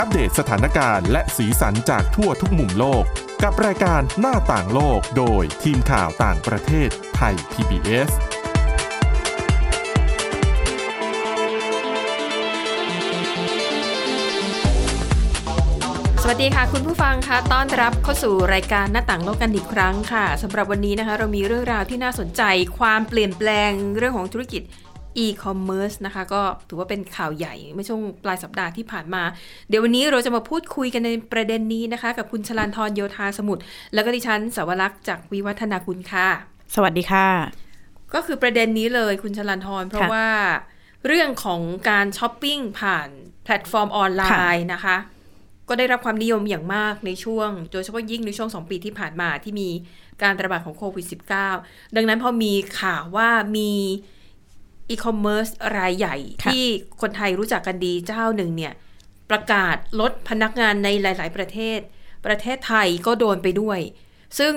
อัปเดตสถานการณ์และสีสันจากทั่วทุกมุมโลก กับรายการหน้าต่างโลกโดยทีมข่าวต่างประเทศไทย PBS สวัสดีค่ะ คุณผู้ฟังคะต้อนรับเข้าสู่รายการหน้าต่างโลกกันอีกครั้งค่ะสำหรับวันนี้นะคะ เรามีเรื่องราวที่น่าสนใจ ความเปลี่ยนแปลงเรื่องของธุรกิจ e-commerce นะคะ ก็ถือว่าเป็นข่าวใหญ่เมื่อช่วงปลายสัปดาห์ที่ผ่านมา เดี๋ยววันนี้เราจะมาพูดคุยกันในประเด็นนี้นะคะ กับคุณชลานทรโยธาสมุทรแล้วก็ดิฉันสาวรักษ์จากวิวัฒนาคุณค่ะ สวัสดีค่ะ ก็คือประเด็นนี้เลยคุณชลันทรเพราะค่ะว่าเรื่องของการช้อปปิ้งผ่านแพลตฟอร์มออนไลน์นะคะ ก็ได้รับความนิยมอย่างมากในช่วง โดยเฉพาะยิ่งในช่วง 2 ปีที่ผ่านมาที่มีการระบาดของโควิด -19 ดังนั้นพอมีข่าวว่ามี อีคอมเมิร์ซรายใหญ่ค่ะที่คนไทยรู้จักกันดีเจ้าหนึ่งเนี่ย ประกาศลดพนักงานในหลาย ๆ ประเทศ ประเทศไทยก็โดนไปด้วย ซึ่ง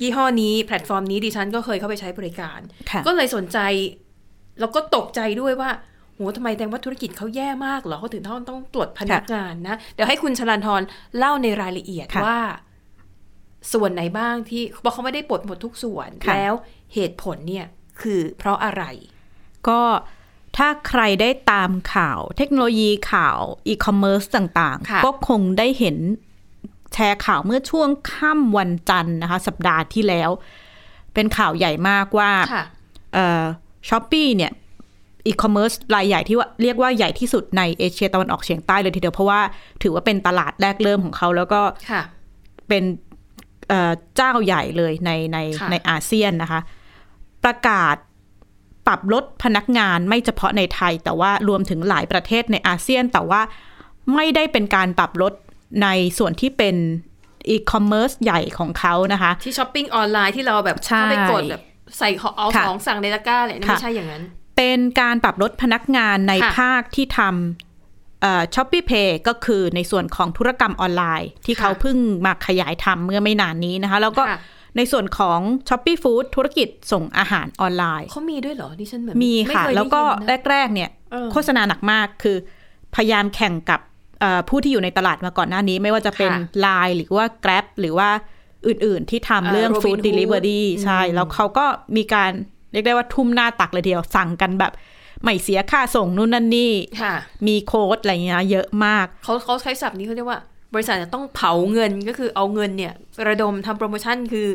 ยี่ห้อนี้แพลตฟอร์มนี้ดิฉันก็เคยเข้าไปใช้บริการค่ะก็เลยสนใจ แล้วก็ตกใจด้วยว่าโหทำไมแปลว่าธุรกิจเขาแย่มากเหรอเขาถึงต้องต้องปลดพนักงานนะ เดี๋ยวให้คุณชลันทรเล่าในรายละเอียดค่ะว่า ส่วนไหนบ้างที่บอกเขาไม่ได้ปลดหมดทุกส่วนค่ะแล้วเหตุผลเนี่ยคือเพราะอะไร ก็ถ้าใครได้ตามข่าวเทคโนโลยีข่าวอีคอมเมิร์ซต่างค่ะๆก็คงได้เห็นแชร์ข่าวเมื่อช่วงค่ำวันจันทร์นะคะ สัปดาห์ที่แล้ว เป็นข่าวใหญ่มากว่าค่ะ Shopee เนี่ยอีคอมเมิร์ซรายใหญ่ที่ว่าเรียกว่าใหญ่ที่สุดในเอเชียตะวันออกเฉียงใต้เลยทีเดียว เพราะว่าถือว่าเป็นตลาดแรกเริ่มของเขาแล้วก็ค่ะเป็นเอ่อเจ้าใหญ่เลยในในค่ะในอาเซียนนะคะ ประกาศ ปรับลดพนักงานไม่เฉพาะในไทย แต่ว่ารวมถึงหลายประเทศในอาเซียน แต่ว่าไม่ได้เป็นการปรับลดในส่วนที่เป็นอีคอมเมิร์ซใหญ่ของเขานะคะ ที่ช้อปปิ้งออนไลน์ที่เราแบบใช่เข้าไปกดแบบใส่ของเอาค่ะของสั่งในตะกร้าเลยนะค่ะไม่ใช่อย่างนั้น เป็นการปรับลดพนักงานในค่ะภาคที่ทำช้อปปี้เพย์ก็คือในส่วนของธุรกรรมออนไลน์ ที่ค่ะเขาเพิ่งมาขยายทำเมื่อไม่นานนี้นะคะ แล้วก็ค่ะ ในส่วนของ s h อ p e e Food ธุรกิจส่งอาหารออนไลน์เขามีด้วยเหรอดิฉันเหมือนมีไค่ะเยได้แล้วก็ยินนะแรก ๆ เนี่ยเออโฆษณาหนักมากคือ พยายามแข่งกับเอ่อผู้ที่อยู่ในตลาดมาก่อนหน้านี้ ไม่ว่าจะเป็นค่ะ Line หรือว่า Grab หรือว่าอื่น ๆ ที่ทำเรื่องเอ่อ Robin Food Hood Delivery ใช่อืมแล้วเขาก็มีการเรียกได้ว่าทุ่มหน้าตักเลยทีเดียวสั่งกันแบบไม่เสียค่าส่งนู่นนั่นนี่ค่ะมีโค้ดอะไรเงี้ยเยอะมากเขาเขาใช้ศัพท์นี้เขาเรียกว่า บริษัทจะต้องเผาเงินก็คือเอาเงินเนี่ย ระดมทำโปรโมชั่นคือ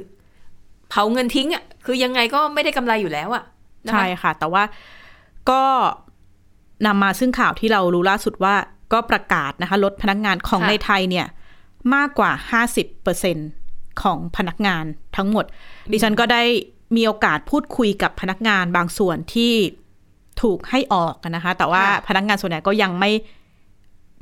เผาเงินทิ้งอะคือยังไงก็ไม่ได้กำไรอยู่แล้วอะนะคะใช่ค่ะ แต่ว่าก็นำมาซึ่งข่าวที่เรารู้ล่าสุดว่าก็ประกาศนะคะลดพนักงานของค่ะในไทยเนี่ยมากกว่า 50%ของพนักงานทั้งหมด ดิฉันก็ได้มีโอกาสพูดคุยกับพนักงานบางส่วนที่ถูกให้ออกนะคะ แต่ว่าค่ะพนักงานส่วนใหญ่ก็ยังไม่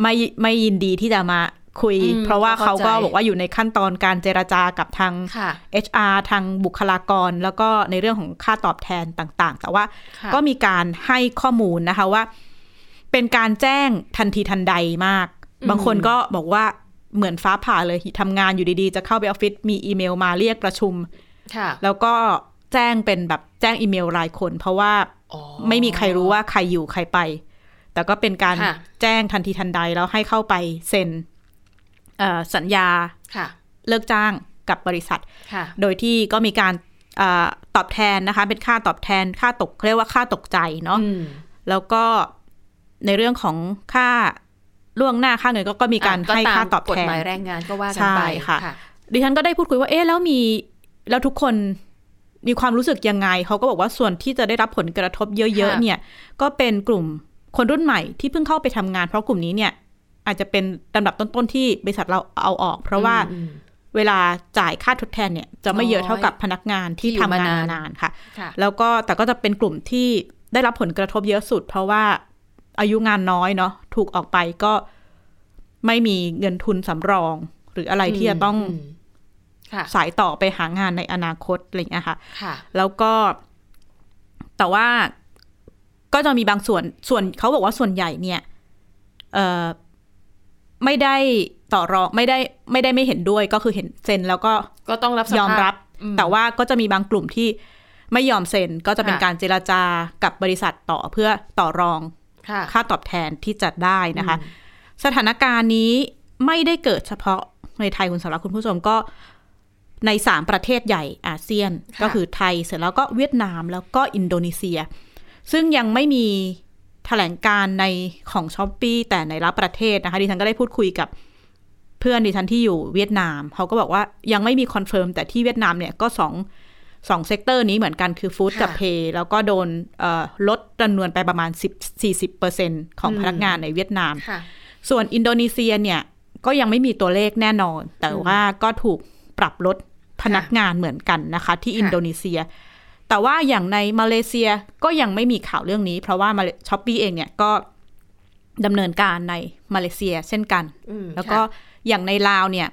ไม่ไม่ยินดีที่จะมา คุยอืมเพราะว่าเข้าเขาก็ใจบอกว่าอยู่ในขั้นตอนการเจรจากับทางค่ะ HR ทางบุคลากร แล้วก็ในเรื่องของค่าตอบแทนต่าง ๆ แต่ว่าค่ะก็มีการให้ข้อมูลนะคะว่า เป็นการแจ้งทันทีทันใดมาก บางคนก็บอกว่าเหมือนฟ้าผ่าเลยทำงานอยู่ดีๆ จะเข้าไปออฟฟิศมีอีเมลมาเรียกประชุมค่ะแล้วก็แจ้งเป็นแบบแจ้งอีเมลรายคน เพราะว่าอ๋อไม่มีใครรู้ว่าใครอยู่ใครไป แต่ก็เป็นการค่ะแจ้งทันทีทันใดแล้วให้เข้าไปเซ็นเอ่อ สัญญาค่ะเลิกจ้างกับบริษัทค่ะโดยที่ก็มีการเออตอบแทนนะคะ เป็นค่าตอบแทนค่าตกเรียกว่าค่าตกใจเนาะอืมแล้วก็ในเรื่องของค่าล่วงหน้าค่าเงินก็ก็มีการอะให้ตมค่าตอบกฎแทนหมายแรงงานก็ว่ากันไปใช่ค่ะ ดิฉันก็ได้พูดคุยว่าเอ๊ะแล้วมีแล้วทุกคนมีความรู้สึกยังไง เขาก็บอกว่าส่วนที่จะได้รับผลกระทบเยอะๆเนี่ย ก็เป็นกลุ่มคนรุ่นใหม่ที่เพิ่งเข้าไปทำงาน เพราะกลุ่มนี้เนี่ย อาจจะเป็นลำดับต้นๆที่บริษัทเราเอาออก เพราะว่าอืมเวลาจ่ายค่าทดแทนเนี่ย จะไม่เยอะน้อยเท่ากับพนักงานที่ที่อยู่ทำงานมานานนานๆค่ะค่ะ แล้วก็แต่ก็จะเป็นกลุ่มที่ได้รับผลกระทบเยอะสุด เพราะว่าอายุงานน้อยเนาะถูกออกไปก็ไม่มีเงินทุนสำรอง หรืออะไรที่จะต้องมค่ะสายต่อไปหางานในอนาคตอะไรอย่างเงี้ยค่ะค่ะ แล้วก็แต่ว่าก็จะมีบางส่วนส่วนเขาบอกว่าส่วนใหญ่เนี่ยเอ่อ ไม่ได้ต่อรองไม่ได้ไม่ได้ไม่เห็นด้วยก็คือเห็นเซ็นแล้วก็ก็ต้องรับสภาพยอมรับอืมแต่ว่าก็จะมีบางกลุ่มที่ไม่ยอมเซ็นก็จะเป็นค่ะการเจรจากับบริษัทต่อเพื่อต่อรองค่ะค่าตอบแทนที่จะได้นะคะอืมสถานการณ์นี้ไม่ได้เกิดเฉพาะในไทยคุณสำหรับคุณผู้ชมก็ในสามประเทศใหญ่อาเซียนค่ะก็คือไทยเสร็จแล้วก็เวียดนามแล้วก็อินโดนีเซีย ซึ่งยังไม่มี แถลงการในของ Shopee แต่ในระดับประเทศนะคะ ดิฉันก็ได้พูดคุยกับเพื่อนดิฉันที่อยู่เวียดนาม เขาก็บอกว่ายังไม่มี confirm แต่ที่เวียดนามเนี่ยก็สองสอง sector นี้เหมือนกันคือ food ค่ะกับ pay แล้วก็โดนเอ่อลดจำนวนไปประมาณ 10 40%ของพนักงานในเวียดนามค่ะส่วนอินโดนีเซียเนี่ย ก็ยังไม่มีตัวเลขแน่นอน แต่ว่าก็ถูกปรับลดพนักงานเหมือนกันนะคะ ที่ค่ะอินโดนีเซีย แต่ว่าอย่างในมาเลเซียก็ยังไม่มีข่าวเรื่องนี้ เพราะว่า Shopee เองเนี่ยก็ดำเนินการในมาเลเซียเช่นกันอืมแล้วก็ค่ะอย่างในลาวเนี่ย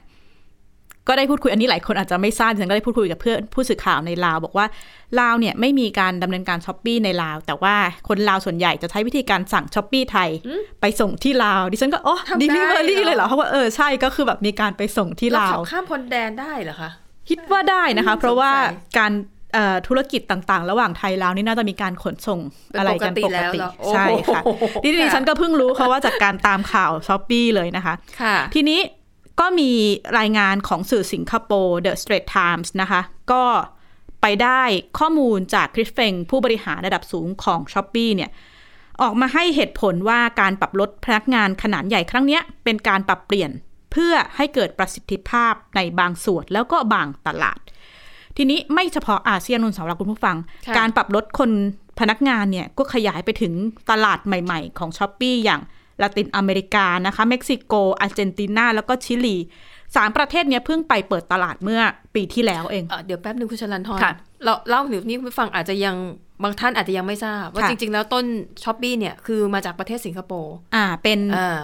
ก็ได้พูดคุยอันนี้หลายคนอาจจะไม่ทราบฉันก็ได้พูดคุยกับเพื่อนผู้สื่อข่าวในลาว บอกว่าลาวเนี่ยไม่มีการดำเนินการ Shopee ในลาว แต่ว่าคนลาวส่วนใหญ่จะใช้วิธีการสั่ง Shopee ไทย ไปส่งที่ลาวดิฉันก็อ๋อทำได้ดิลิเวอรี่เหรอเลยเหรอเพราะว่าเออใช่ก็คือแบบมีการไปส่งที่เราลาขัวบข้ามพรมแดนได้เหรอคะคิดว่าได้นะคะอืมเพราะว่าสงสัยการเอ่อ ธุรกิจต่างๆ ระหว่างไทยลาวนี่น่าจะมีการขนส่งเป็นอะไรกันปปกกติแล้วติเหรอใช่ค่ะโอ้โหนี่ดิฉันก็เพิ่งรู้เพราะว่าจากการตามข่าวช้อปปี้เลยนะคะค่ะทีนี้ก็มีรายงานของสื่อสิงคโปร์ The Straits Times นะคะ ก็ไปได้ข้อมูลจากคริสเฟงผู้บริหารระดับสูงของ s h อ p e e เนี่ยออกมาให้เหตุผลว่าการปรับลดพนักงานขนาดใหญ่ครั้งเนี้ยเป็นการปรับเปลี่ยนเพื่อให้เกิดประสิทธิภาพในบางส่วนแล้วก็บางตลาด ทีนี้ไม่เฉพาะอาเซียนนุนสำหรับคุณผู้ฟังค่ะการปรับลดคนพนักงานเนี่ยก็ขยายไปถึงตลาดใหม่ๆ ของ Shopee อย่างลาตินอเมริกานะคะเม็กซิโก อาร์เจนตินา แล้วก็ชิลีสามประเทศเนี้ยเพิ่งไปเปิดตลาดเมื่อปีที่แล้วเองเอ่อเดี๋ยวแป๊บนึงคุณชลันทรค่ะเราเล่าหนึ่งนี่คุณผู้ฟังอาจจะยังบางท่านอาจจะยังไม่ทราบ ว่าค่ะจริง ๆ แล้วต้น Shopee เนี่ยคือมาจากประเทศสิงคโปร์อ่าเป็นอ่า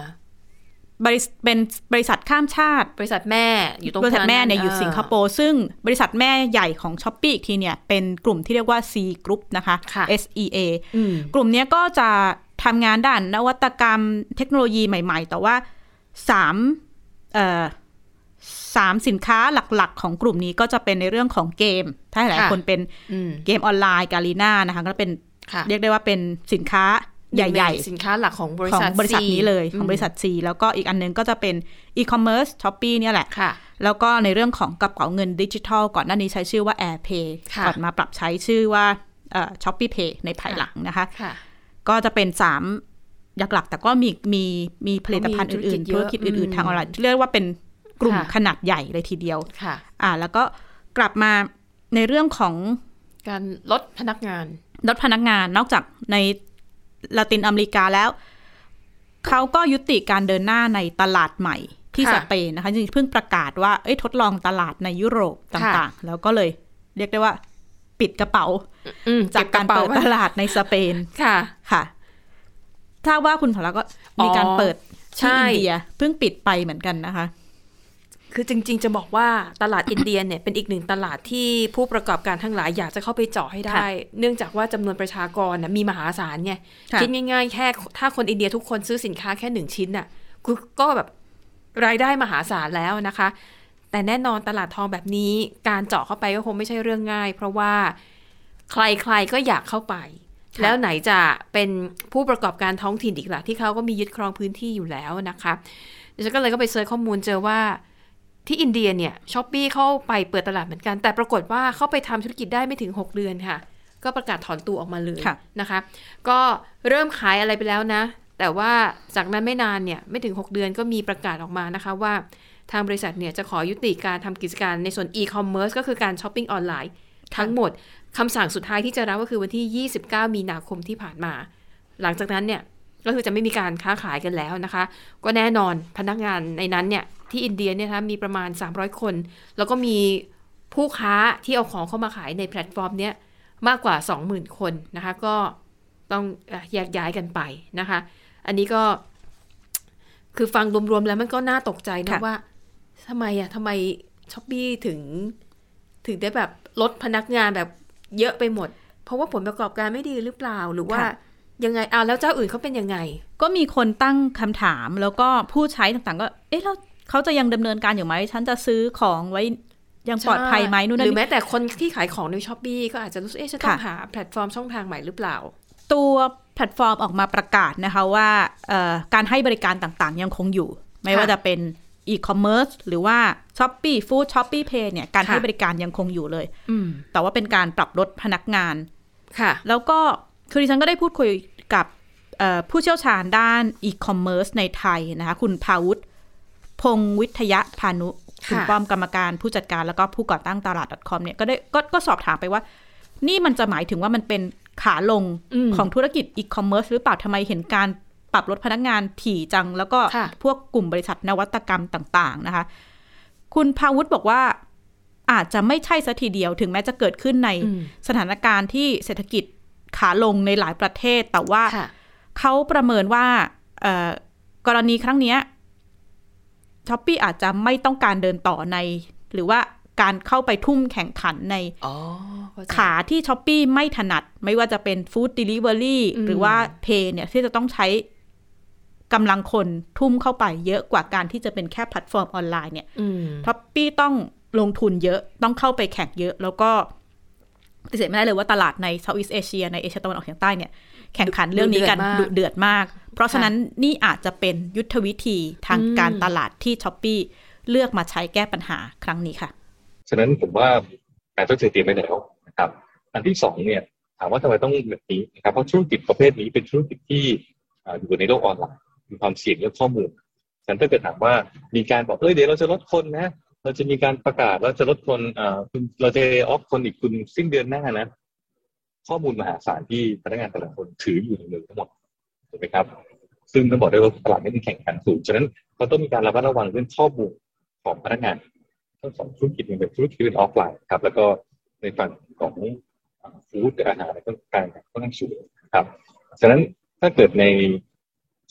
บริษเป็นบริษัทข้ามชาติ บริษัทแม่อยู่ตรงบริษัทแม่เนี่ยกลางอยู่สิงคโปร์ซึ่งบริษัทแม่ใหญ่ของ Shopee อีกทีเนี่ยเป็นกลุ่มที่เรียกว่า Sea Group นะคะค่ะ SEA อืมกลุ่มเนี้ยก็จะทำงานด้านนวัตกรรมเทคโนโลยีใหม่ ๆ แต่ว่าสามเอ่อสามสินค้าหลักๆ ของกลุ่มนี้ก็จะเป็นในเรื่องของเกม ถ้าหลายค่ะคนเป็นอืมเกมออนไลน์ Garena นะคะ ก็เป็นค่ะเรียกได้ว่าเป็นสินค้า ใหญ่สินค้าหลักของบริๆของษัทบริษัท C นี้เลยมของบริษัท C แล้วก็อีกอันนึงก็จะเป็นอีคอมเมิร์ซช้อปปี้เนี่ยแหละค่ะ แล้วก็ในเรื่องของกระเป๋าเงินดิจิทัล ก่อนหน้านี้ใช้ชื่อว่า AirPay ค่ะก่อนมาปรับใช้ชื่อว่าช้อปปี้เพย์ในภายหลังนะคะค่ะก็จะเป็นสามหลักๆแต่ก็มีมีมีผลิตภัณฑ์ก็มีอื่นๆธุธุรรกิกิจจเยอะอื่นอืมๆทางออนไลน์เรียกว่าเป็นกลุ่มค่ะขนาดใหญ่เลยทีเดียวค่ะอ่า แล้วก็กลับมาในเรื่องของการลดพนักงาน ลดพนักงานนอกจากใน ลาตินอเมริกาแล้ว เขาก็ยุติการเดินหน้าในตลาดใหม่ที่ค่ะสเปนนะคะจริงๆเพิ่งประกาศว่าเอ้ยทดลองตลาดในยุโรปตค่ะ่างๆ แล้วก็เลยเรียกได้ว่า ปิดกระเป๋าอืมจากการบะเปิดไว้ตลาดในสเปนค่ะค่ะ ถ้าว่าคุณถอก็มีการอ๋อเปิดที่ใช่อินเดียเพิ่งปิดไปเหมือนกันนะคะ คือจริง ๆ จะบอกว่าตลาดอินเดียเนี่ยเป็นอีกหนึ่งตลาดที่ผู้ประกอบการทั้งหลายอยากจะเข้าไปเจาะให้ได้ค่ะเนื่องจากว่าจำนวนประชากรน่ะมีมหาศาลไงค่ะคิดง่ายๆ แค่ถ้าคนอินเดียทุกคนซื้อสินค้าแค่หนึ่งชิ้นน่ะคือก็แบบรายได้มหาศาลแล้วนะคะ แต่แน่นอนตลาดทองแบบนี้การเจาะเข้าไปก็คงไม่ใช่เรื่องง่าย เพราะว่าใครๆก็อยากเข้าไปค่ะแล้วไหนจะเป็นผู้ประกอบการท้องถิ่นอีกล่ะที่เขาก็มียึดครองพื้นที่อยู่แล้วนะคะดิฉันก็เลยก็ไป search ข้อมูลเจอว่า ที่อินเดียเนี่ย Shopee เข้าไปเปิดตลาดเหมือนกัน แต่ปรากฏว่าเข้าไปทำธุรกิจได้ไม่ถึง 6 เดือนค่ะ ก็ประกาศถอนตัวออกมาเลยค่ะนะคะ ก็เริ่มขายอะไรไปแล้วนะ แต่ว่าจากนั้นไม่นานเนี่ยไม่ถึง 6 เดือนก็มีประกาศออกมานะคะว่าทางบริษัทเนี่ยจะขอยุติการทำกิจการในส่วน e-commerce ก็คือการช้อปปิ้งออนไลน์ ทั้งหมดคำสั่งสุดท้ายที่จะรับก็คือวันที่ 29 มีนาคมที่ผ่านมา หลังจากนั้นเนี่ย ก็คือจะไม่มีการค้าขายกันแล้วนะคะ ก็แน่นอนพนักงานในนั้นเนี่ยที่อินเดียเนี่ยนะคะมีประมาณ 300 คน แล้วก็มีผู้ค้าที่เอาของเข้ามาขายในแพลตฟอร์มเนี้ยมากกว่า 20,000 คนนะคะ ก็ต้องเอ่อแยกย้ายกันไปนะคะ อันนี้ก็คือฟังรวมๆแล้วมันก็น่าตกใจนะค่ะว่าทำไมอะทำไม Shopee ถึงถึงได้แบบลดพนักงานแบบเยอะไปหมด เพราะว่าผลประกอบการไม่ดีหรือเปล่าหรือว่าค่ะ ยังไงอ้าวแล้วเจ้าอื่นเขาเป็นยังไง ก็มีคนตั้งคำถามแล้วก็ผู้ใช้ต่างๆ ก็ เอ๊ะแล้วเขาจะยังดำเนินการอยู่ไหมฉันจะซื้อของไว้ยังปลอดภัยไหมหรือนู่นนั่นนี่แม้แต่คนที่ขายของใน Shopee ก็อาจจะรู้สึกเอ๊ะฉันต้องค่ะหาแพลตฟอร์มช่องทางใหม่หรือเปล่า ตัวแพลตฟอร์มออกมาประกาศนะคะว่าการให้บริการต่างๆ ยังคงอยู่ ไม่ว่าจะเป็นอีคอมเมิร์ซหรือว่า s h อ p e e Food s h o p e e Pay เนี่ยการให้บริการยังคงอยู่เลยแต่ว่าเป็นการปรับลดพนักงานค่ะ แล้วก็ คือดิฉันก็ได้พูดคุยกับผู้เชี่ยวชาญด้านอีคอมเมิร์ซในไทยนะคะ คุณพาวุฒิพงวิทยาพานุ คุณป้อมกรรมการผู้จัดการแล้วก็ผู้ก่อตั้งตลาด .com เนี่ยก็ได้กก็สอบถามไปว่า นี่มันจะหมายถึงว่ามันเป็นขาลงของธุรกิจอีคอมเมิร์ซหรือเปล่าทำไมเห็นการปรับลดพนักงานถี่จัง แล้วก็พวกกลุ่มบริษัทนวัตกรรมต่าง ๆ นะคะ คุณพาวุฒิบอกว่าอาจจะไม่ใช่ซะทีเดียวถึงแม้จะเกิดขึ้นในสถานการณ์ที่เศรษฐกิจ ขาลงในหลายประเทศ แต่ว่าเขาประเมินว่ากรณีครั้งนี้ Shopee อาจจะไม่ต้องการเดินต่อใน หรือว่าการเข้าไปทุ่มแข่งขันในขาที่ Shopee ไม่ถนัด ไม่ว่าจะเป็น food delivery หรือว่าPay เนี่ยที่จะต้องใช้กำลังคนทุ่มเข้าไปเยอะกว่าการที่จะเป็นแค่แพลตฟอร์มออนไลน์เนี่ย Shopee ต้องลงทุนเยอะต้องเข้าไปแข่งเยอะ แล้วก็ ปฏิเสธไม่ได้เลยว่าตลาดใน Southeast Asia ในเอเชียตะวันออกเฉียงใต้เนี่ยแข่งขันเรื่องนี้กันดุเดือดมาก เพราะฉะนั้นนี่อาจจะเป็นยุทธวิธีทางการตลาดที่ Shopee เลือกมาใช้แก้ปัญหาครั้งนี้ค่ะ ฉะนั้นผมว่าการต้องเตรียมไปแล้วนะครับ อันที่สองเนี่ยถามว่าทำไมต้องแบบนี้นะครับ เพราะธุรกิจประเภทนี้เป็นธุรกิจที่อยู่ในโลกออนไลน์มีความเสี่ยงเรื่องข้อมูลฉะนั้นถ้าเกิดถามว่ามีการบอกเอ้ยเดี๋ยวเราจะลดคนนะ เราจะมีการประกาศเราจะลดคนเราจะออฟคนอีกคุณสิ้นเดือนหน้านะ ข้อมูลมหาศาลที่พนักงานแต่ละคนถืออยู่ในมือทั้งหมดถูกไหมครับ ซึ่งต้องบอกได้ว่าตลาดนี้มีแข่งขันสูงฉะนั้นเราต้องมีการระมัดระวังเรื่องข้อมูลของพนักงานทั้งสองธุรกิจเป็นธุรกิจเป็นออฟไลน์ครับ แล้วก็ในฝั่งของ food อาหารก็การค่อนข้างสูงครับฉะนั้นถ้าเกิดใน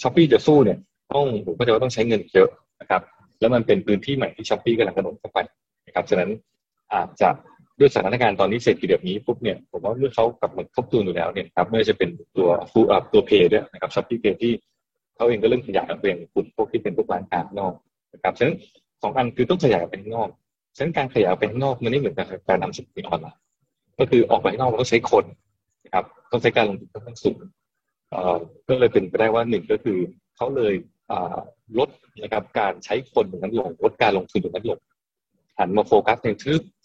Shopee จะสู้เนี่ย ต้องผมก็จะว่าต้องใช้เงินเยอะนะครับ แล้วมันเป็นพื้นที่ใหม่ที่ Shopee กำลังกระโดดเข้าไปนะครับฉะนั้นอาจจะด้วยสถานการณ์ตอนนี้เศรษฐกิจแบบนี้ปุ๊บเนี่ยผมว่าเมื่อเขากลับมาทบทวนอยู่แล้วเนี่ยครับไม่ว่าจะเป็นตัว food ครับตัว Pay ด้วยนะครับ ShopeePay ที่เขาเองก็เริ่มขยายออกไปยังกลุ่มพวกที่เป็นพวกร้านค้านอกนะครับฉะนั้นสองอันคือต้องขยายออกไปข้างนอกฉะนั้นการขยายออกไปข้างนอกมันไม่เหมือนกับการนำสินค้าออนไลน์ก็คือออกไปข้างนอกมันต้องใช้คนนะครับต้องใช้การลงทุนค่อนข้างสูงก็เลยเป็นไปได้ว่าหนึ่งก็คือเขาเลย ลดนะครับการใช้คนตรงนั้นลงลดการลงทุนตรงนั้นลงหันมาโฟกัสใน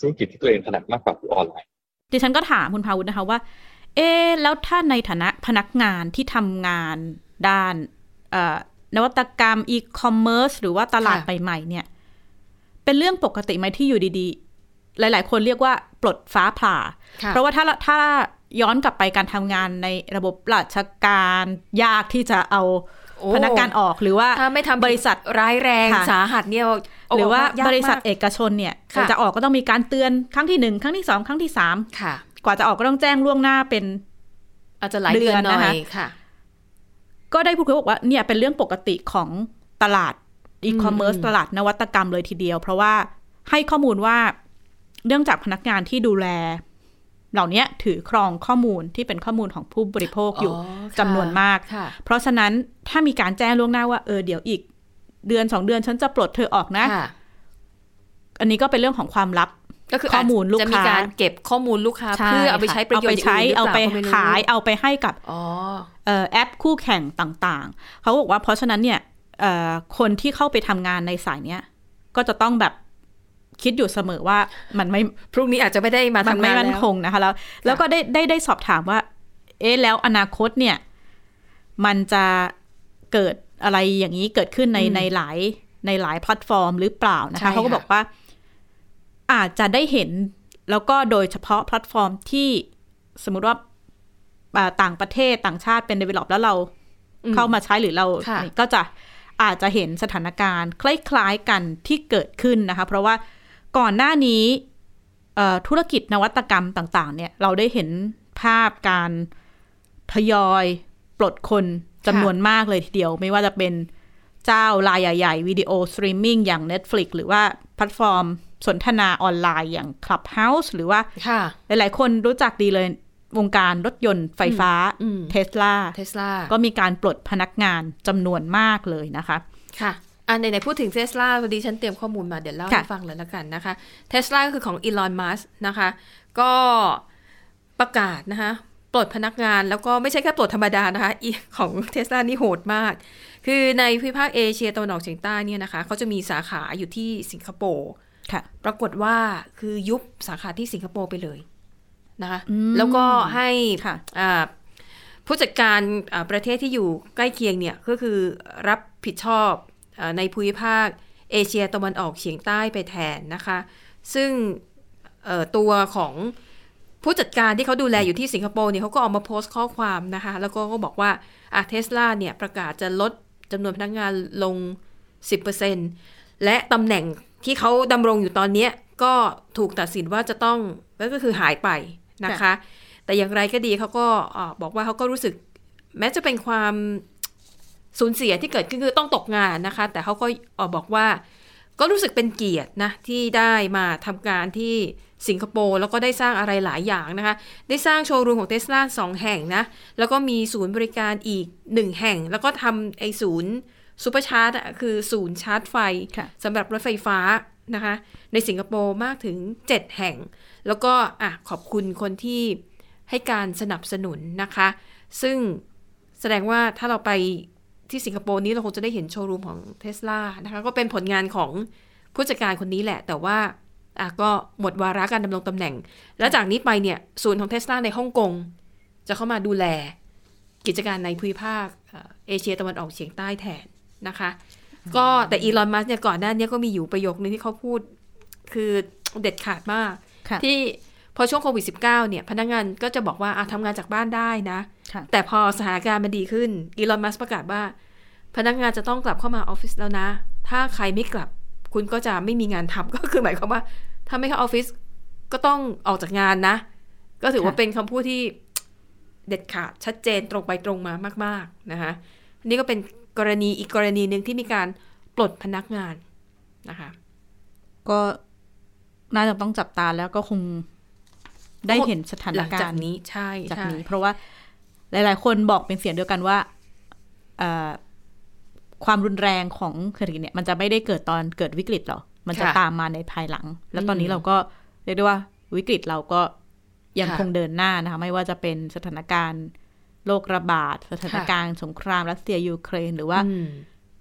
ธุรกิจที่ตัวเองถนัดมากกว่าคือออนไลน์ดิฉันก็ถามคุณพาวุฒินะคะว่า เอ๊แล้วถ้าในฐานะพนักงานที่ทำงานด้านนวัตกรรมอีคอมเมิร์ซหรือว่าตลาดใหม่ๆเนี่ย เป็นเรื่องปกติไหมที่อยู่ดีๆ หลายๆ คนเรียกว่าปลดฟ้าผ่า เพราะว่าถ้าถ้าย้อนกลับไปการทำงานในระบบราชการยากที่จะเอา พนักงานออกหรือว่าถ้าไม่ทำบริษัทร้ายแรงสาหัสเนี่ยหรือว่าบริษัทเอกชนเนี่ยจะออกก็ต้องมีการเตือนครั้งที่หนึ่งครั้งที่สองครั้งที่สามค่ะกว่าจะออกก็ต้องแจ้งล่วงหน้าเป็น อาจจะหลายเดือนนะคะค่ะก็ได้พูดคุยบอกว่าเนี่ยเป็นเรื่องปกติของตลาดอีคอมเมิร์ซตลาดนวัตกรรมเลยทีเดียว เพราะว่าให้ข้อมูลว่าเนื่องจากพนักงานที่ดูแล เหล่านี้ถือครองข้อมูลที่เป็นข้อมูลของผู้บริโภคอยู่จำนวนมาก เพราะฉะนั้นถ้ามีการแจ้งล่วงหน้าว่าเออเดี๋ยวอีก เดือนสองเดือนฉันจะปลดเธอออกนะ อันนี้ก็เป็นเรื่องของความลับก็คือข้อมูลลูกค้าจะมีการเก็บข้อมูลลูกค้า เพื่อเอาไปใช้ประโยชน์ใช้เอาไปขายเอาไปให้กับแอปคู่แข่งต่างๆ เขาบอกว่าเพราะฉะนั้นเนี่ยคนที่เข้าไปทำงานในสายเนี้ยก็จะต้องแบบ คิดอยู่เสมอว่ามันไม่พรุ่งนี้อาจจะไม่ได้มาทำงานมันไม่มั่นคงนะคะแล้ว แล้วก็ได้ได้ได้สอบถามว่า เอ๊ะแล้วอนาคตเนี่ย มันจะเกิดอะไรอย่างนี้เกิดขึ้นในในหลายในหลายแพลตฟอร์มหรือเปล่านะคะเขาก็บอกว่า อาจจะได้เห็นแล้วก็โดยเฉพาะแพลตฟอร์มที่สมมุติว่าต่างประเทศต่างชาติเป็น develop แล้วเราเข้ามาใช้หรือเราก็จะอาจจะเห็นสถานการณ์ คล้ายๆกันที่เกิดขึ้นนะคะ เพราะว่า ก่อนหน้านี้ธุรกิจนวัตกรรมต่างๆ เนี่ยเราได้เห็นภาพการทยอยปลดคนจำนวนมากเลยทีเดียว ไม่ว่าจะเป็นเจ้ารายใหญ่ๆวิดีโอสตรีมมิ่งอย่าง Netflix หรือว่าแพลตฟอร์มสนทนาออนไลน์อย่าง Clubhouse หรือว่าหลายๆ คนรู้จักดีเลยวงการรถยนต์ไฟฟ้า Tesla Tesla ก็มีการปลดพนักงานจำนวนมากเลยนะคะ ค่ะ อันไหนๆพูดถึงเทสลาพอดีฉันเตรียมข้อมูลมาเดี๋ยวเล่าให้ฟังเลยละกันนะคะเทสลาก็คือของอีลอนมัสนะคะ ก็ประกาศนะคะปลดพนักงานแล้วก็ไม่ใช่แค่ปลดธรรมดานะคะอีของเทสลานี่โหดมาก คือในภูมิภาคเอเชียตะวันออกเฉียงใต้เนี่ยนะคะเขาจะมีสาขาอยู่ที่สิงคโปร์ค่ะ ปรากฏว่าคือยุบสาขาที่สิงคโปร์ไปเลยนะคะอืมแล้วก็ให้ค่ะอ่าผู้จัดการอ่าประเทศที่อยู่ใกล้เคียงเนี่ยก็คือรับผิดชอบอา ในภูมิภาคเอเชียตะวันออกเฉียงใต้ไปแทนนะคะ ซึ่งตัวของผู้จัดการที่เขาดูแลอยู่ที่สิงคโปร์เนี่ยเขาก็ออกมาโพสต์ข้อความนะคะ แล้วก็ก็บอกว่าอะเทสลาเนี่ยประกาศจะลดจำนวนพนักงานลง 10%และตำแหน่งที่เขาดำรงอยู่ตอนนี้ก็ถูกตัดสินว่าจะต้องก็คือหายไปนะคะ แต่อย่างไรก็ดีเขาก็บอกว่าเขาก็รู้สึก แม้จะเป็นความ สูญเสียที่เกิดขึ้นคือต้องตกงานนะคะ แต่เขาก็ออกบอกว่า ก็รู้สึกเป็นเกียรตินะที่ได้มาทำงานที่สิงคโปร์แล้วก็ได้สร้างอะไรหลายอย่างนะคะ ได้สร้างโชว์รูมของเทสลาสองแห่งนะ แล้วก็มีศูนย์บริการอีกหนึ่งแห่ง แล้วก็ทำไอศูนย์ supercharge อะคือศูนย์ชาร์จไฟค่ะสำหรับรถไฟฟ้านะคะ ในสิงคโปร์มากถึง 7 แห่ง แล้วก็อะขอบคุณคนที่ให้การสนับสนุนนะคะ ซึ่งแสดงว่าถ้าเราไป ที่สิงคโปร์นี้เราคงจะได้เห็นโชว์รูมของเทสลานะคะก็เป็นผลงานของผู้จัดการคนนี้แหละ แต่ว่าอะก็หมดวาระการดำรงตำแหน่ง แล้วจากนี้ไปเนี่ยศูนย์ของเทสลาในฮ่องกงจะเข้ามาดูแลกิจการในภูมิภาคเอ่อเอเชียตะวันออกเฉียงใต้แทนนะคะ ก็แต่อีลอนมัสเนี่ยก่อนหน้านี้ก็มีอยู่ประโยคนึงที่เขาพูด คือเด็ดขาดมากค่ะที่พอช่วงโควิด -19 เนี่ยพนักงานก็จะบอกว่าอะทำงานจากบ้านได้นะค่ะ แต่พอสถานการณ์มันดีขึ้นอีลอนมัสประกาศว่า พนักงานจะต้องกลับเข้ามาออฟฟิศแล้วนะ ถ้าใครไม่กลับ คุณก็จะไม่มีงานทำก็คือหมายความว่า ถ้าไม่เข้าออฟฟิศก็ต้องออกจากงานนะ ก็ถือว่าค่ะเป็นคำพูดที่เด็ดขาดชัดเจนตรงไปตรงมามาก ๆนะคะอันนี่ก็เป็นกรณีอีกกรณีหนึ่งที่มีการปลดพนักงานนะคะ ก็น่าจะต้องจับตาแล้วก็คงได้เห็นสถานหลังการจากณ์นี้ใช่จากใช่นี้ เพราะว่า หลาย ๆ คนบอกเป็นเสียงเดียวกันว่าความรุนแรงของเศรษฐกิจเนี่ยมันจะไม่ได้เกิดตอนเกิดวิกฤตหรอกมันจะตามมาในภายหลัง แล้วตอนนี้เราก็เรียกได้ว่าวิกฤตเราก็ยังคงเดินหน้านะคะไม่ว่าจะเป็นสถานการณ์โรคระบาด สถานการณ์สงครามรัสเซียยูเครน หรือว่า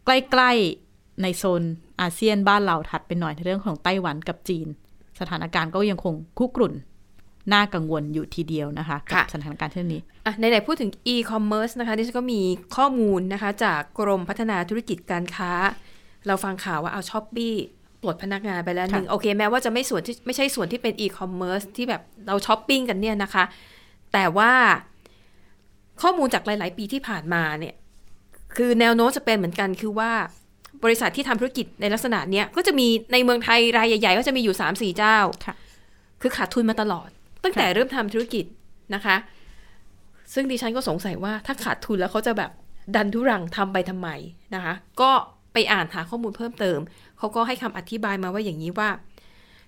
ใกล้ๆในโซนอาเซียนบ้านเราถัดไปหน่อยในเรื่องของไต้หวันกับจีน สถานการณ์ก็ยังคงคุกรุ่น น่ากังวลอยู่ทีเดียวนะคะกับค่ะสถานการณ์เช่นนี้อะไหนๆพูดถึง e-commerce นะคะดิฉันก็มีข้อมูลนะคะ จากกรมพัฒนาธุรกิจการค้า เราฟังข่าวว่าเอ้า Shopee ปลดพนักงานไปแล้วหนึ่งโอเค แม้ว่าจะไม่ส่วนที่ไม่ใช่ส่วนที่เป็น e-commerce ที่แบบเราช้อปปิ้งกันเนี่ยนะคะ แต่ว่าข้อมูลจากหลาย ๆ ปีที่ผ่านมาเนี่ย คือแนวโน้มจะเป็นเหมือนกันคือว่าบริษัทที่ทำธุรกิจในลักษณะเนี้ยก็จะมีในเมืองไทยรายใหญ่ ๆ ก็จะมีอยู่3 4เจ้าค่ะคือขาดทุนมาตลอด ตั้งแต่เริ่มทำธุรกิจนะคะ ซึ่งดิฉันก็สงสัยว่าถ้าขาดทุนแล้วเขาจะแบบดันทุรังทำไปทำไมนะคะ ก็ไปอ่านหาข้อมูลเพิ่มเติม เขาก็ให้คำอธิบายมาว่าอย่างนี้ว่า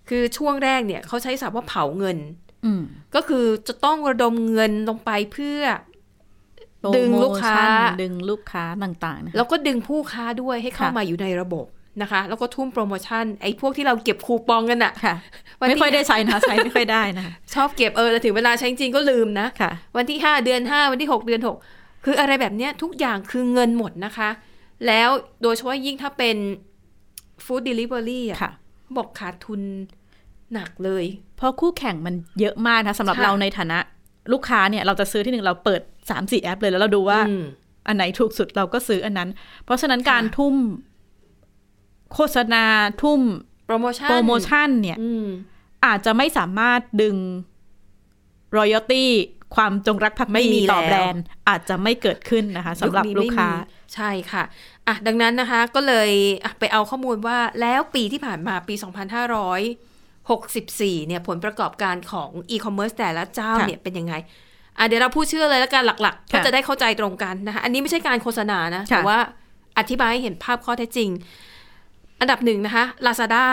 คือช่วงแรกเนี่ยเขาใช้ศัพท์ว่าเผาเงินอืมก็คือจะต้องระดมเงินลงไปเพื่อโปรโมชั่นดึงลูกค้าดึงลูกค้าต่างๆนะคะแล้วก็ดึงผู้ค้าด้วยให้เข้าค่ะมาอยู่ในระบบ นะคะ แล้วก็ทุ่มโปรโมชั่นไอ้พวกที่เราเก็บคูปองกันอะค่ะวันที่ไม่ค่อยได้ใช้นะคะใช้ไม่ค่อยได้นะคะชอบเก็บเออแต่ถึงเวลาใช้จริงๆก็ลืมนะค่ะ วันที่ 5 เดือน 5 วันที่ 6 เดือน 6 คืออะไรแบบเนี้ยทุกอย่างคือเงินหมดนะคะ แล้วโดยเฉพาะยิ่งถ้าเป็น food delivery อะค่ะบอกขาดทุนหนักเลย เพราะคู่แข่งมันเยอะมากนะสำหรับค่ะเราในฐานะลูกค้าเนี่ยเราจะซื้อที่หนึ่งเราเปิด3ามสี่แอปเลยแล้วเราดูว่าอืมอันไหนถูกสุดเราก็ซื้ออันนั้น เพราะฉะนั้นการค่ะทุ่ม โฆษณาทุ่มโปรโมชั่นโปรโมชั่นเนี่ยอืมอาจจะไม่สามารถดึงรอยัลตี้ความจงรักภักไม่ดีมีต่อแล้วแบรนด์อาจจะไม่เกิดขึ้นนะคะสำหรับยุลูนี้กไม่ค้ามีใช่ค่ะอะ ดังนั้นนะคะก็เลยอะไปเอาข้อมูลว่าแล้วปีที่ผ่านมาปี 2564 เนี่ยผลประกอบการของอีคอมเมิร์ซแต่ละเจ้าค่ะเนี่ยเป็นยังไงอะเดี๋ยวเราพูดชื่อเลยแล้วกันหลักๆ ก็ค่ะจะได้เข้าใจตรงกันนะคะอันนี้ไม่ใช่การโฆษณานะค่ะแต่ว่าอธิบายให้เห็นภาพข้อเท็จจริง อันดับหนึ่งนะคะ Lazada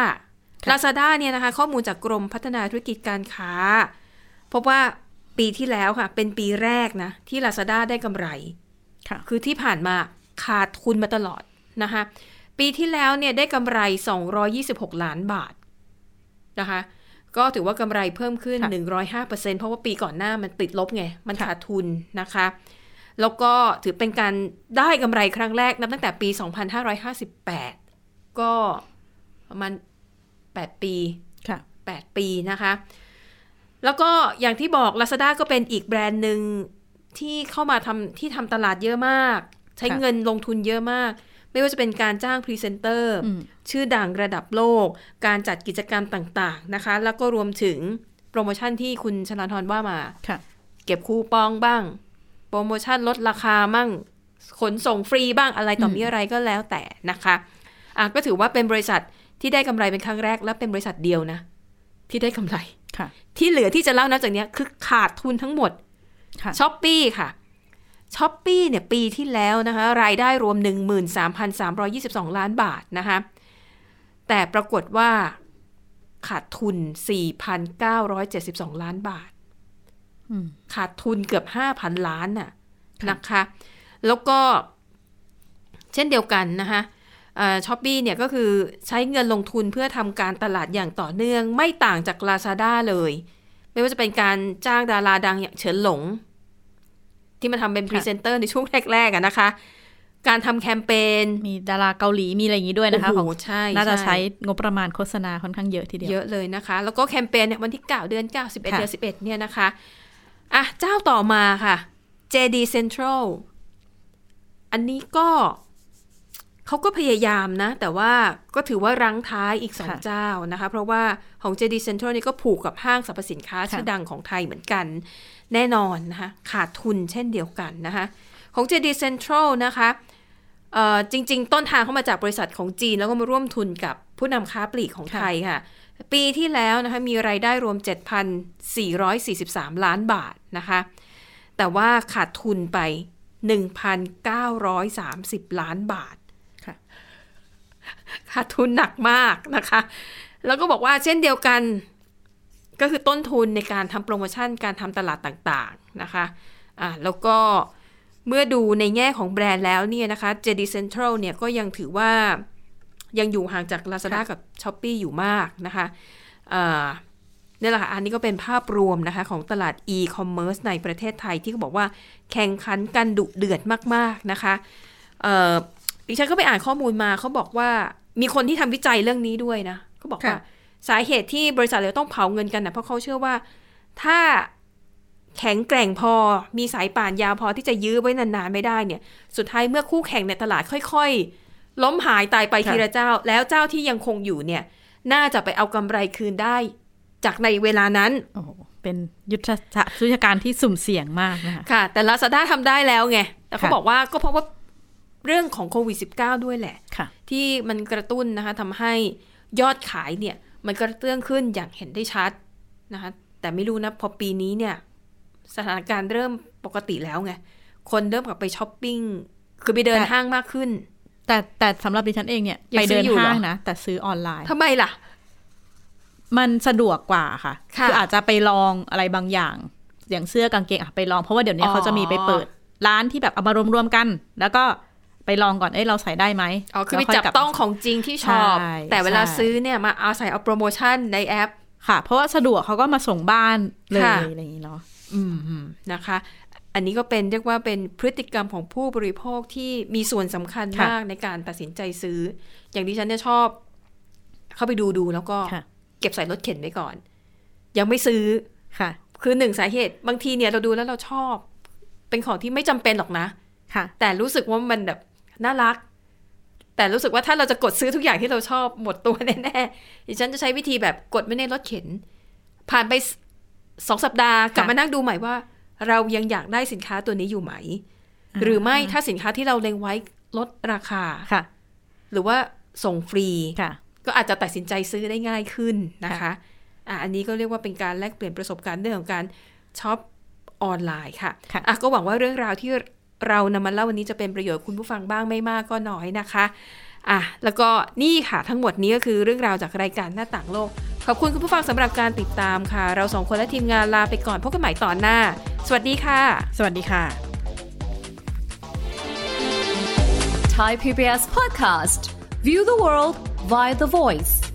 Lazada เนี่ยนะคะ ข้อมูลจากกรมพัฒนาธุรกิจการค้า พบว่าปีที่แล้วค่ะ เป็นปีแรกนะ ที่ Lazada ได้กำไรค่ะคือที่ผ่านมาขาดทุนมาตลอดนะคะ ปีที่แล้วเนี่ยได้กำไร 226 ล้านบาทนะคะ ก็ถือว่ากำไรเพิ่มขึ้นค่ะ105%เพราะว่าปีก่อนหน้ามันติดลบไง มันขาดทุนนะคะ แล้วก็ถือเป็นการได้กำไรครั้งแรกนับตั้งแต่ปี 2558 ก็ประมาณ8ปีค่ะ8ปีนะคะ แล้วก็อย่างที่บอก Lazada ก็เป็นอีกแบรนด์หนึ่งที่เข้ามาทำที่ทำตลาดเยอะมาก ใช้ค่ะเงินลงทุนเยอะมาก ไม่ว่าจะเป็นการจ้างพรีเซนเตอร์อืมชื่อดังระดับโลก การจัดกิจกรรมต่างๆนะคะ แล้วก็รวมถึงโปรโมชั่นที่คุณชลาธรว่ามาค่ะเก็บคูปองบ้าง โปรโมชั่นลดราคามั่งขนส่งฟรีบ้างอะไรต่อมีอะไรก็แล้วแต่นะคะ อะก็ถือว่าเป็นบริษัทที่ได้กำไรเป็นครั้งแรกและเป็นบริษัทเดียวนะ ที่ได้กำไรค่ะที่เหลือที่จะเล่านับจากเนี้ยคือขาดทุนทั้งหมดค่ะ Shopee ค่ะ Shopee เนี่ยปีที่แล้วนะคะ รายได้รวม 13,322 ล้านบาทนะคะแต่ปรากฏว่าขาดทุน 4,972 ล้านบาทอืมขาดทุนเกือบ 5,000 ล้านน่ะนะคะ แล้วก็เช่นเดียวกันนะคะ Shopee เนี่ยก็คือใช้เงินลงทุนเพื่อทำการตลาดอย่างต่อเนื่อง ไม่ต่างจาก Lazada เลย ไม่ว่าจะเป็นการจ้างดาราดังอย่างเฉินหลง ที่มาทำเป็นพรีเซนเตอร์ในช่วงแรกๆอะนะคะ การทำแคมเปญมีดาราเกาหลีมีอะไรอย่างนี้ด้วยนะคะโอ้ของโหใช่น่าจะช่ใช้งบประมาณโฆษณาค่อนข้างเยอะทีเดียวเยอะเลยนะคะ แล้วก็แคมเปญเนี่ยวันที่ 9 เดือน 9 11ค่ะเดือน 11 เนี่ยนะคะอะเจ้าต่อมาค่ะ JD Central อันนี้ก็ เขาก็พยายามนะ แต่ว่าก็ถือว่ารั้งท้ายอีกสองค่ะเจ้านะคะ เพราะว่าของ JD Central นี่ก็ผูกกับห้างสรรพสินค้าค่ะชื่อดังของไทยเหมือนกัน แน่นอนนะคะขาดทุนเช่นเดียวกันนะคะ ของ JD Central นะคะเอ่อจริง ๆ ต้นทางเข้ามาจากบริษัทของจีน แล้วก็มาร่วมทุนกับผู้นำค้าปลีกของค่ะไทยค่ะ ปีที่แล้วนะคะมีรายได้รวม 7,443 ล้านบาทนะคะ แต่ว่าขาดทุนไป 1,930 ล้านบาทค่ะ ขาดทุนหนักมากนะคะ แล้วก็บอกว่าเช่นเดียวกัน ก็คือต้นทุนในการทำโปรโมชั่นการทำตลาดต่างๆนะคะอะแล้วก็เมื่อดูในแง่ของแบรนด์แล้วเนี่ยนะคะ JD Central เนี่ยก็ยังถือว่ายังอยู่ห่างจาก Lazada กับ s h อ p e e อยู่มากนะคะอ่านี่แหละค่ะ อันนี้ก็เป็นภาพรวมนะคะ ของตลาด e-commerce ในประเทศไทยที่เขาบอกว่าแข่งขันกันดุเดือดมาก ๆ นะคะเอ่อ ดิฉันก็ไปอ่านข้อมูลมาเขาบอกว่ามีคนที่ทำวิจัยเรื่องนี้ด้วยนะเขาบอกว่าค่ะสาเหตุที่บริษัทเลยต้องเผาเงินกันนะเพราะเขาเชื่อว่าถ้าแข็งแกร่งพอมีสายป่านยาวพอที่จะยื้อไว้นานๆไม่ได้เนี่ย สุดท้ายเมื่อคู่แข่งในตลาดค่อย ๆ ล้มหายตายไปค่ะทีละเจ้า แล้วเจ้าที่ยังคงอยู่เนี่ย น่าจะไปเอากำไรคืนได้ จากในเวลานั้นโอ้โหเป็นยุทธศาสตร์ยุทธการที่สุ่มเสี่ยงมากนะคะค่ะ แต่ Lazada ทำได้แล้วไงแต่เขาค่ะบอกว่าก็เพราะว่า เรื่องของโควิด -19 ด้วยแหละค่ะที่มันกระตุ้นนะคะทำให้ยอดขายเนี่ย มันกระเตื้องขึ้นอย่างเห็นได้ชัดนะคะแต่ไม่รู้นะ พอปีนี้เนี่ย สถานการณ์เริ่มปกติแล้วไง คนเริ่มกลับไปช้อปปิ้ง คือไปเดินแต่ห้างมากขึ้น แต่แต่สำหรับดิฉันเองเนี่ยยังไปเดินซื้ออยู่เหรอห้างนะ แต่ซื้อออนไลน์ทำไมล่ะ มันสะดวกกว่าค่ะค่ะออาจจะไปลองอะไรบางอย่าง อย่างเสื้อกางเกงอะไปลองเพราะว่าเดี๋ยวนี้อ๋อเขาจะมีไปเปิดร้านที่แบบเอามารวมๆกัน แล้วก็ ไปลองก่อน เอ้ย เราใส่ได้ไหมอ๋อ คือไปแล้วยจับกลัต้องของจริงที่ชอบใช่แต่เวลาใช่ซื้อเนี่ยมาเอาใส่เอาโปรโมชั่นในแอป ค่ะ เพราะว่าสะดวกเขาก็มาส่งบ้านเลยค่ะอะไรอย่างนี้เนาะ อืมนะคะ อันนี้ก็เป็นเรียกว่าเป็นพฤติกรรมของผู้บริโภคที่มีส่วนสำคัญค่ะมากในการตัดสินใจซื้อ อย่างที่ฉันเนี่ยชอบ เข้าไปดูดูแล้วก็ค่ะเก็บใส่รถเข็นไว้ก่อน ยังไม่ซื้อ ค่ะ คือหนึ่งสาเหตุ บางทีเนี่ยเราดูแล้วเราชอบ เป็นของที่ไม่จำเป็นหรอกนะ ค่ะ แต่รู้สึกว่ามันแบบ น่ารัก แต่รู้สึกว่าถ้าเราจะกดซื้อทุกอย่างที่เราชอบหมดตัวแน่ๆดิฉันจะใช้วิธีแบบกดไม่ในรถเข็น ผ่านไปสสองสัปดาห์กลับมานั่งดูใหม่ว่า เรายังอยากได้สินค้าตัวนี้อยู่ไหมอ่าหรือไม่ถ้าสินค้าที่เราเล็งไว้ลดราคาค่ะ หรือว่าส่งฟรีค่ะ ก็อาจจะตัดสินใจซื้อได้ง่ายขึ้นนะคะค่ะอะอันนี้ก็เรียกว่าเป็นการแลกเปลี่ยนประสบการณ์เรื่องของการช็อปออนไลน์ค่ะค่ะอะก็หวังว่าเรื่องราวที่ เรานำมาเล่าวันนี้จะเป็นประโยชน์คุณผู้ฟังบ้างไม่มากก็น้อยนะคะอะแล้วก็นี่ค่ะทั้งหมดนี้ก็คือเรื่องราวจากรายการหน้าต่างโลก ขอบคุณคุณผู้ฟังสำหรับการติดตามค่ะ เราสองคนและทีมงานลาไปก่อนพบกันใหม่ตอนหน้า สวัสดีค่ะ สวัสดีค่ะ Thai PBS podcast. View the world via the voice.